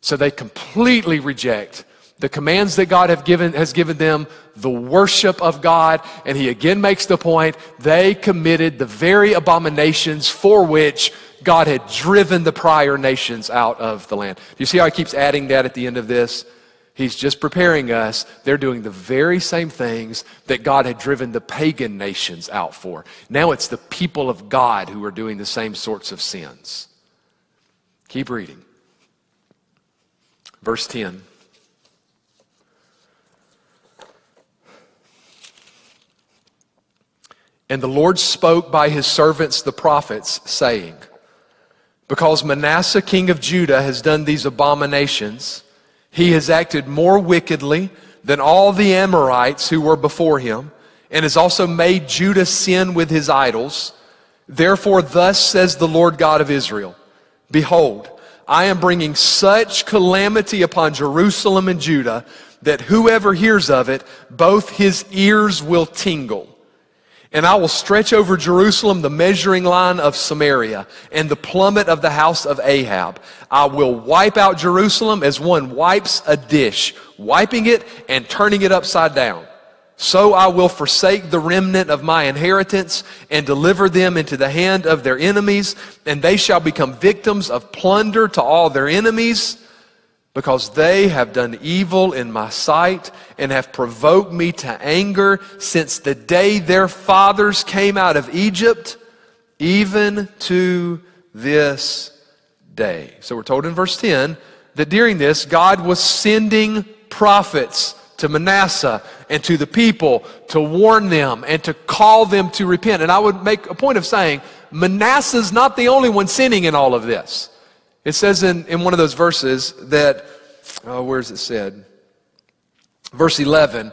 So they completely reject the commands that God have given, has given them, the worship of God, and he again makes the point they committed the very abominations for which God had driven the prior nations out of the land. Do you see how he keeps adding that at the end of this? He's just preparing us. They're doing the very same things that God had driven the pagan nations out for. Now it's the people of God who are doing the same sorts of sins. Keep reading. Verse 10. And the Lord spoke by his servants the prophets, saying, Because Manasseh king of Judah has done these abominations, he has acted more wickedly than all the Amorites who were before him, and has also made Judah sin with his idols. Therefore, thus says the Lord God of Israel Behold, I am bringing such calamity upon Jerusalem and Judah that whoever hears of it, both his ears will tingle. And I will stretch over Jerusalem the measuring line of Samaria and the plummet of the house of Ahab. I will wipe out Jerusalem as one wipes a dish, wiping it and turning it upside down. So I will forsake the remnant of my inheritance and deliver them into the hand of their enemies, and they shall become victims of plunder to all their enemies because they have done evil in my sight and have provoked me to anger since the day their fathers came out of Egypt, even to this day. So we're told in verse 10 that during this, God was sending prophets to Manasseh and to the people to warn them and to call them to repent. And I would make a point of saying, Manasseh's not the only one sinning in all of this. It says in, in one of those verses that, oh, where's it said? Verse 11,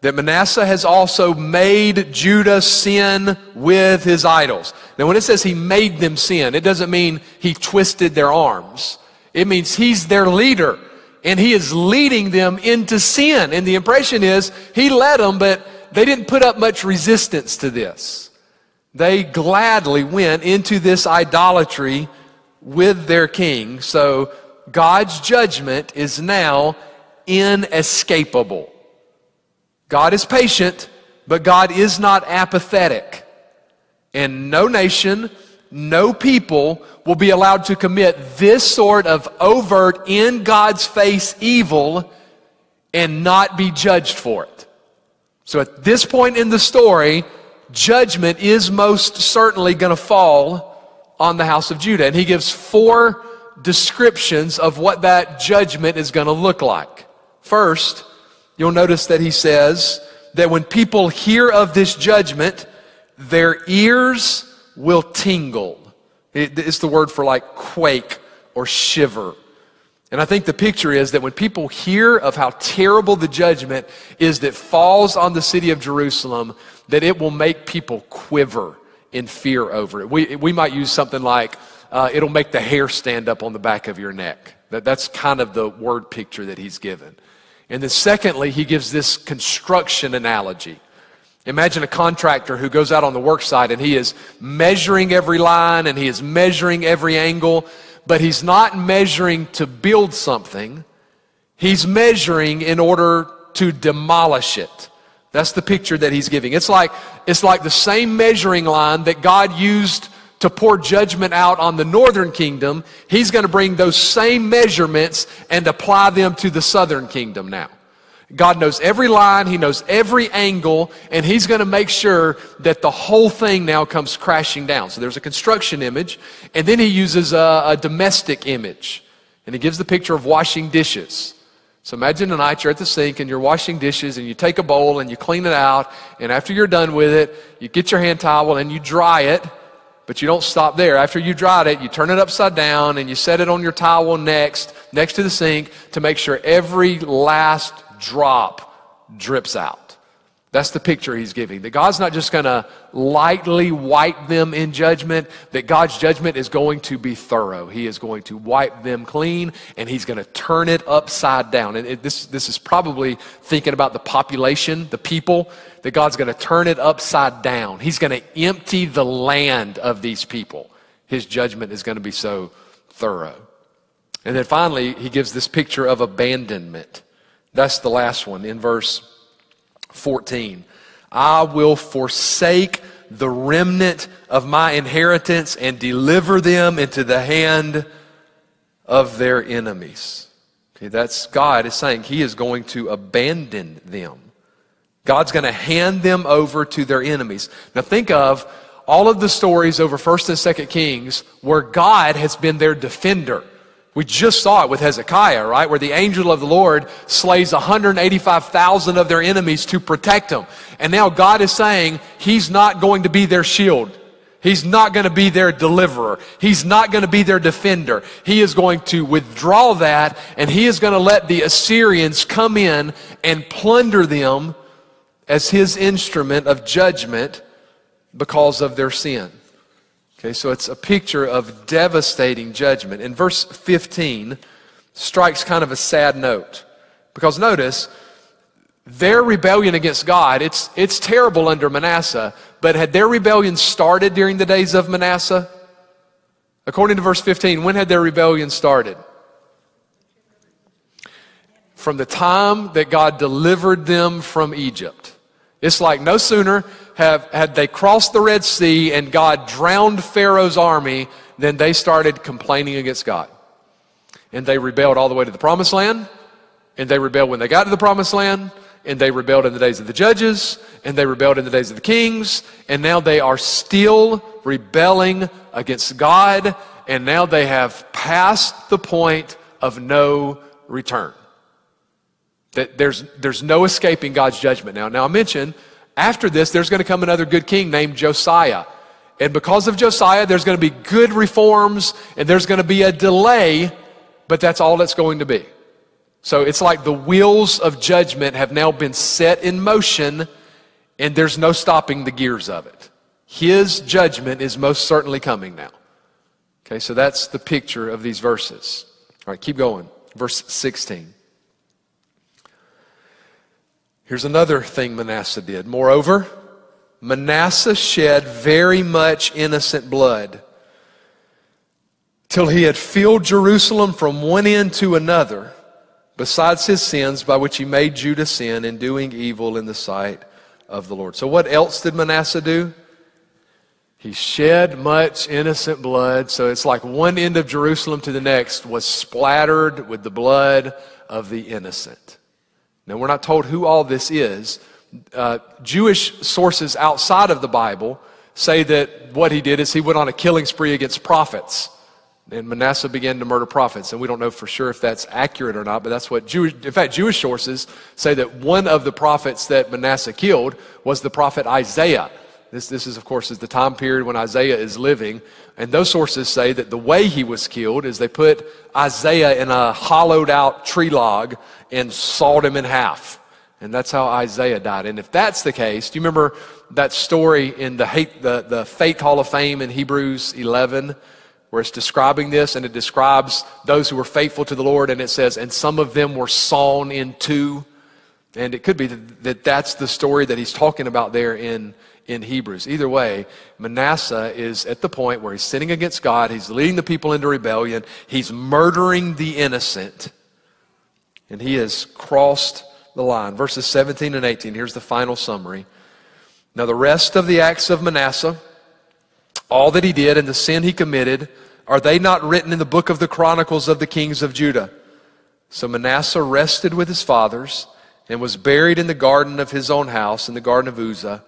that Manasseh has also made Judah sin with his idols. Now, when it says he made them sin, it doesn't mean he twisted their arms. It means he's their leader and he is leading them into sin. And the impression is he led them, but they didn't put up much resistance to this. They gladly went into this idolatry with their king. So God's judgment is now inescapable. God is patient, but God is not apathetic. And no nation, no people will be allowed to commit this sort of overt, in God's face evil and not be judged for it. So at this point in the story, judgment is most certainly going to fall on the house of Judah. And he gives four descriptions of what that judgment is going to look like. First, you'll notice that he says that when people hear of this judgment, their ears will tingle. It's the word for like quake or shiver. And I think the picture is that when people hear of how terrible the judgment is that falls on the city of Jerusalem, that it will make people quiver in fear over it. We, we might use something like, uh, it'll make the hair stand up on the back of your neck. That, that's kind of the word picture that he's given. And then, secondly, he gives this construction analogy. Imagine a contractor who goes out on the work site and he is measuring every line and he is measuring every angle, but he's not measuring to build something. He's measuring in order to demolish it. That's the picture that he's giving. It's like, it's like the same measuring line that God used to pour judgment out on the northern kingdom. He's going to bring those same measurements and apply them to the southern kingdom now. God knows every line, He knows every angle, and He's going to make sure that the whole thing now comes crashing down. So there's a construction image, and then He uses a, a domestic image. And He gives the picture of washing dishes. So imagine tonight you're at the sink and you're washing dishes and you take a bowl and you clean it out. And after you're done with it, you get your hand towel and you dry it. But you don't stop there. After you dried it, you turn it upside down and you set it on your towel next, next to the sink to make sure every last drop drips out. That's the picture he's giving. That God's not just going to lightly wipe them in judgment, that God's judgment is going to be thorough. He is going to wipe them clean and he's going to turn it upside down. And it, this, this is probably thinking about the population, the people, that God's going to turn it upside down. He's going to empty the land of these people. His judgment is going to be so thorough. And then finally, he gives this picture of abandonment. That's the last one in verse 14. I will forsake the remnant of my inheritance and deliver them into the hand of their enemies. Okay, that's God is saying He is going to abandon them. God's going to hand them over to their enemies. Now think of all of the stories over 1st and 2nd Kings where God has been their defender. We just saw it with Hezekiah, right? Where the angel of the Lord slays 185,000 of their enemies to protect them. And now God is saying he's not going to be their shield. He's not going to be their deliverer. He's not going to be their defender. He is going to withdraw that and he is going to let the Assyrians come in and plunder them as his instrument of judgment because of their sin. Okay, so it's a picture of devastating judgment. And verse 15 strikes kind of a sad note. Because notice, their rebellion against God, it's, it's terrible under Manasseh, but had their rebellion started during the days of Manasseh? According to verse 15, when had their rebellion started? From the time that God delivered them from Egypt. It's like no sooner have, had they crossed the Red Sea and God drowned Pharaoh's army than they started complaining against God. And they rebelled all the way to the promised land. And they rebelled when they got to the promised land. And they rebelled in the days of the judges. And they rebelled in the days of the kings. And now they are still rebelling against God. And now they have passed the point of no return. That there's, there's no escaping God's judgment now. Now, I mentioned after this, there's going to come another good king named Josiah. And because of Josiah, there's going to be good reforms and there's going to be a delay, but that's all that's going to be. So it's like the wheels of judgment have now been set in motion and there's no stopping the gears of it. His judgment is most certainly coming now. Okay, so that's the picture of these verses. All right, keep going. Verse 16. Here's another thing Manasseh did. Moreover, Manasseh shed very much innocent blood till he had filled Jerusalem from one end to another, besides his sins by which he made Judah sin in doing evil in the sight of the Lord. So, what else did Manasseh do? He shed much innocent blood. So, it's like one end of Jerusalem to the next was splattered with the blood of the innocent. Now, we're not told who all this is. Uh, Jewish sources outside of the Bible say that what he did is he went on a killing spree against prophets. And Manasseh began to murder prophets. And we don't know for sure if that's accurate or not, but that's what Jewish, in fact, Jewish sources say that one of the prophets that Manasseh killed was the prophet Isaiah. This, this is, of course, is the time period when Isaiah is living. And those sources say that the way he was killed is they put Isaiah in a hollowed out tree log and sawed him in half. And that's how Isaiah died. And if that's the case, do you remember that story in the, hate, the, the Faith Hall of Fame in Hebrews 11, where it's describing this and it describes those who were faithful to the Lord, and it says, and some of them were sawn in two. And it could be that, that that's the story that he's talking about there in, in Hebrews. Either way, Manasseh is at the point where he's sinning against God, he's leading the people into rebellion, he's murdering the innocent and he has crossed the line. Verses 17 and 18, here's the final summary. Now, the rest of the acts of Manasseh, all that he did and the sin he committed, are they not written in the book of the Chronicles of the kings of Judah? So Manasseh rested with his fathers and was buried in the garden of his own house, in the garden of Uzzah.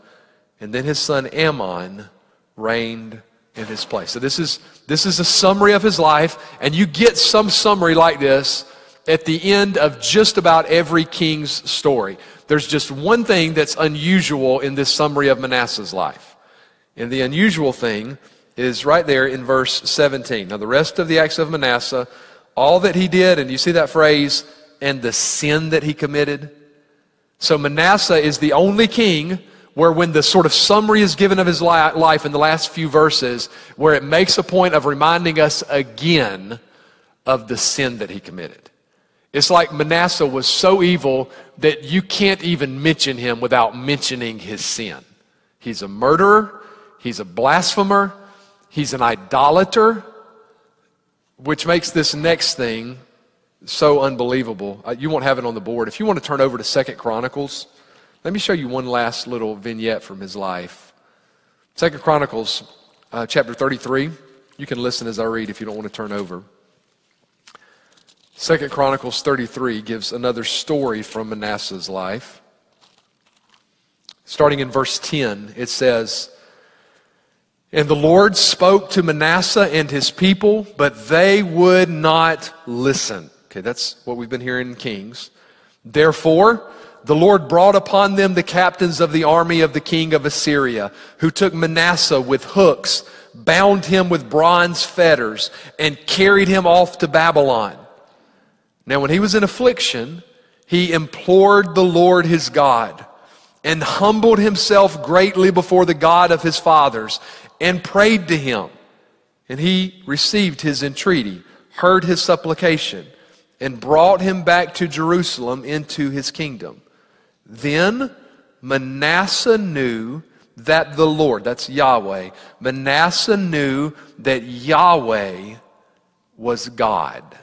And then his son Amon reigned in his place. So this is, this is a summary of his life, and you get some summary like this at the end of just about every king's story. There's just one thing that's unusual in this summary of Manasseh's life. And the unusual thing is right there in verse 17. Now, the rest of the acts of Manasseh, all that he did, and you see that phrase, and the sin that he committed. So, Manasseh is the only king where, when the sort of summary is given of his life in the last few verses, where it makes a point of reminding us again of the sin that he committed. It's like Manasseh was so evil that you can't even mention him without mentioning his sin. He's a murderer, he's a blasphemer, he's an idolater, which makes this next thing so unbelievable. Uh, you won't have it on the board. If you want to turn over to Second Chronicles, let me show you one last little vignette from his life. Second Chronicles, uh, chapter 33. You can listen as I read if you don't want to turn over. Second Chronicles 33 gives another story from Manasseh's life. Starting in verse 10, it says, And the Lord spoke to Manasseh and his people, but they would not listen. Okay, that's what we've been hearing in Kings. Therefore, the Lord brought upon them the captains of the army of the king of Assyria, who took Manasseh with hooks, bound him with bronze fetters, and carried him off to Babylon. Now, when he was in affliction, he implored the Lord his God and humbled himself greatly before the God of his fathers and prayed to him. And he received his entreaty, heard his supplication, and brought him back to Jerusalem into his kingdom. Then Manasseh knew that the Lord, that's Yahweh, Manasseh knew that Yahweh was God.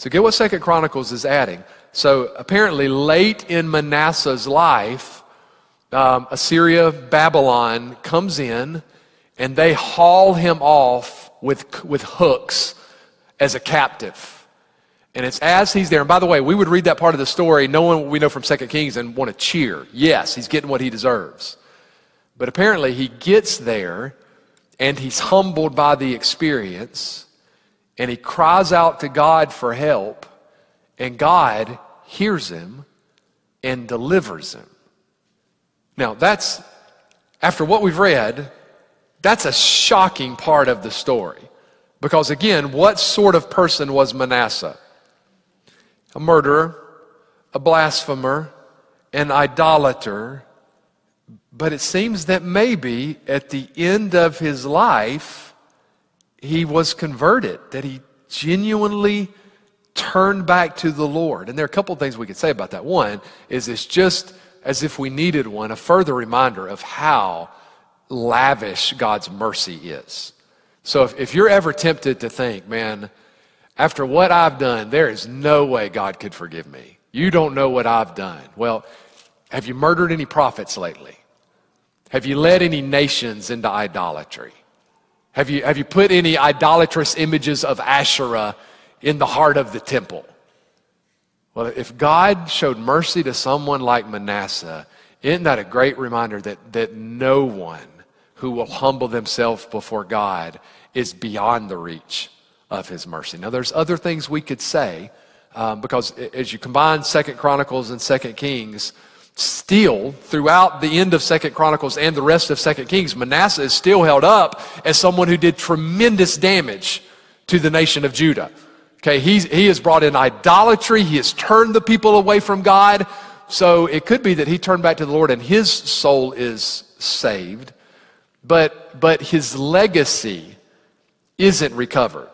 So get what Second Chronicles is adding. So apparently, late in Manasseh's life, um, Assyria, Babylon comes in, and they haul him off with, with hooks as a captive. And it's as he's there. And by the way, we would read that part of the story, knowing what we know from Second Kings, and want to cheer. Yes, he's getting what he deserves. But apparently, he gets there and he's humbled by the experience and he cries out to God for help, and God hears him and delivers him. Now, that's, after what we've read, that's a shocking part of the story. Because again, what sort of person was Manasseh? a murderer, a blasphemer, an idolater. But it seems that maybe at the end of his life, he was converted, that he genuinely turned back to the Lord. And there are a couple of things we could say about that. One is it's just as if we needed one, a further reminder of how lavish God's mercy is. So if, if you're ever tempted to think, man, after what I've done, there is no way God could forgive me. You don't know what I've done. Well, have you murdered any prophets lately? Have you led any nations into idolatry? Have you, have you put any idolatrous images of Asherah in the heart of the temple? Well, if God showed mercy to someone like Manasseh, isn't that a great reminder that, that no one who will humble themselves before God is beyond the reach of his mercy. Now, there's other things we could say um, because as you combine Second Chronicles and Second Kings, still throughout the end of Second Chronicles and the rest of Second Kings, Manasseh is still held up as someone who did tremendous damage to the nation of Judah. Okay, he's, he has brought in idolatry. He has turned the people away from God. So it could be that he turned back to the Lord and his soul is saved, but, but his legacy isn't recovered.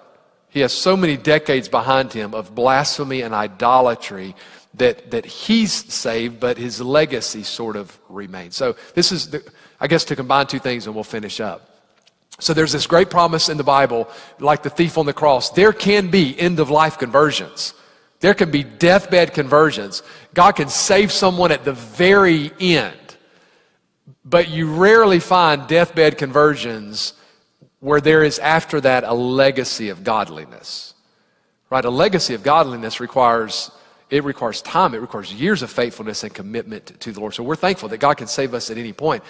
He has so many decades behind him of blasphemy and idolatry that, that he's saved, but his legacy sort of remains. So, this is, the, I guess, to combine two things and we'll finish up. So, there's this great promise in the Bible, like the thief on the cross. There can be end of life conversions, there can be deathbed conversions. God can save someone at the very end. But you rarely find deathbed conversions where there is after that a legacy of godliness. Right? A legacy of godliness requires it requires time, it requires years of faithfulness and commitment to the Lord. So we're thankful that God can save us at any point.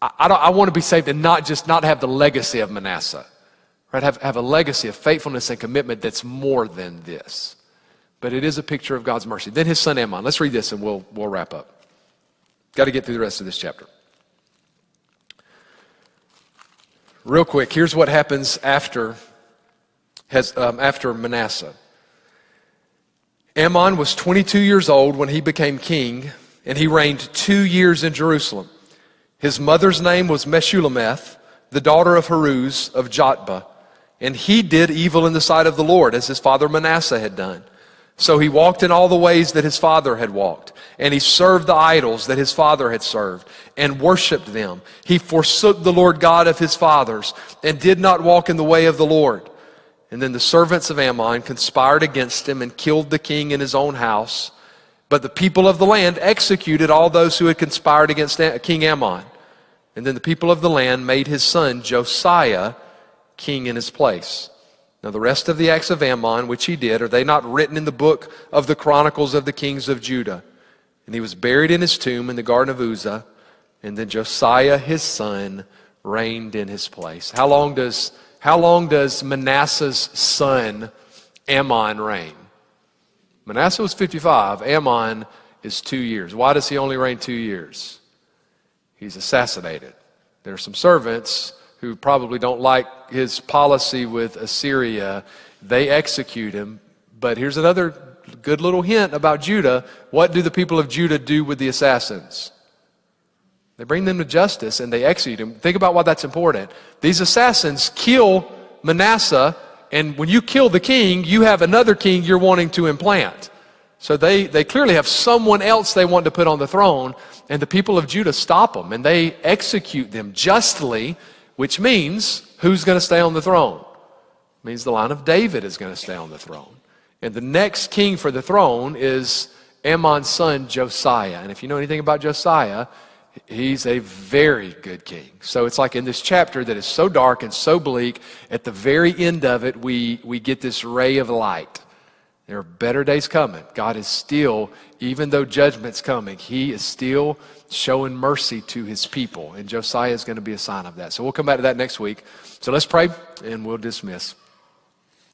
I, I, I want to be saved and not just not have the legacy of Manasseh. Right? Have, have a legacy of faithfulness and commitment that's more than this. But it is a picture of God's mercy. Then his son Amon. Let's read this and we'll, we'll wrap up. Got to get through the rest of this chapter. Real quick, here's what happens after, has, um, after Manasseh. Amon was 22 years old when he became king, and he reigned two years in Jerusalem. His mother's name was Meshullemeth, the daughter of Haruz of Jotbah, and he did evil in the sight of the Lord, as his father Manasseh had done. So he walked in all the ways that his father had walked, and he served the idols that his father had served, and worshiped them. He forsook the Lord God of his fathers, and did not walk in the way of the Lord. And then the servants of Amon conspired against him and killed the king in his own house. But the people of the land executed all those who had conspired against King Amon. And then the people of the land made his son Josiah king in his place. Now, the rest of the acts of Amon, which he did, are they not written in the book of the Chronicles of the Kings of Judah? And he was buried in his tomb in the Garden of Uzzah. And then Josiah, his son, reigned in his place. How long does, how long does Manasseh's son, Amon, reign? Manasseh was 55. Amon is two years. Why does he only reign two years? He's assassinated. There are some servants who probably don't like his policy with Assyria. They execute him. But here's another good little hint about Judah. What do the people of Judah do with the assassins? They bring them to justice and they execute them. Think about why that's important. These assassins kill Manasseh, and when you kill the king, you have another king you're wanting to implant. So they, they clearly have someone else they want to put on the throne, and the people of Judah stop them and they execute them justly, which means who's going to stay on the throne? It means the line of David is going to stay on the throne. And the next king for the throne is Amon's son Josiah. And if you know anything about Josiah, he's a very good king. So it's like in this chapter that is so dark and so bleak, at the very end of it, we, we get this ray of light. There are better days coming. God is still, even though judgment's coming, He is still showing mercy to His people. And Josiah is going to be a sign of that. So we'll come back to that next week. So let's pray and we'll dismiss.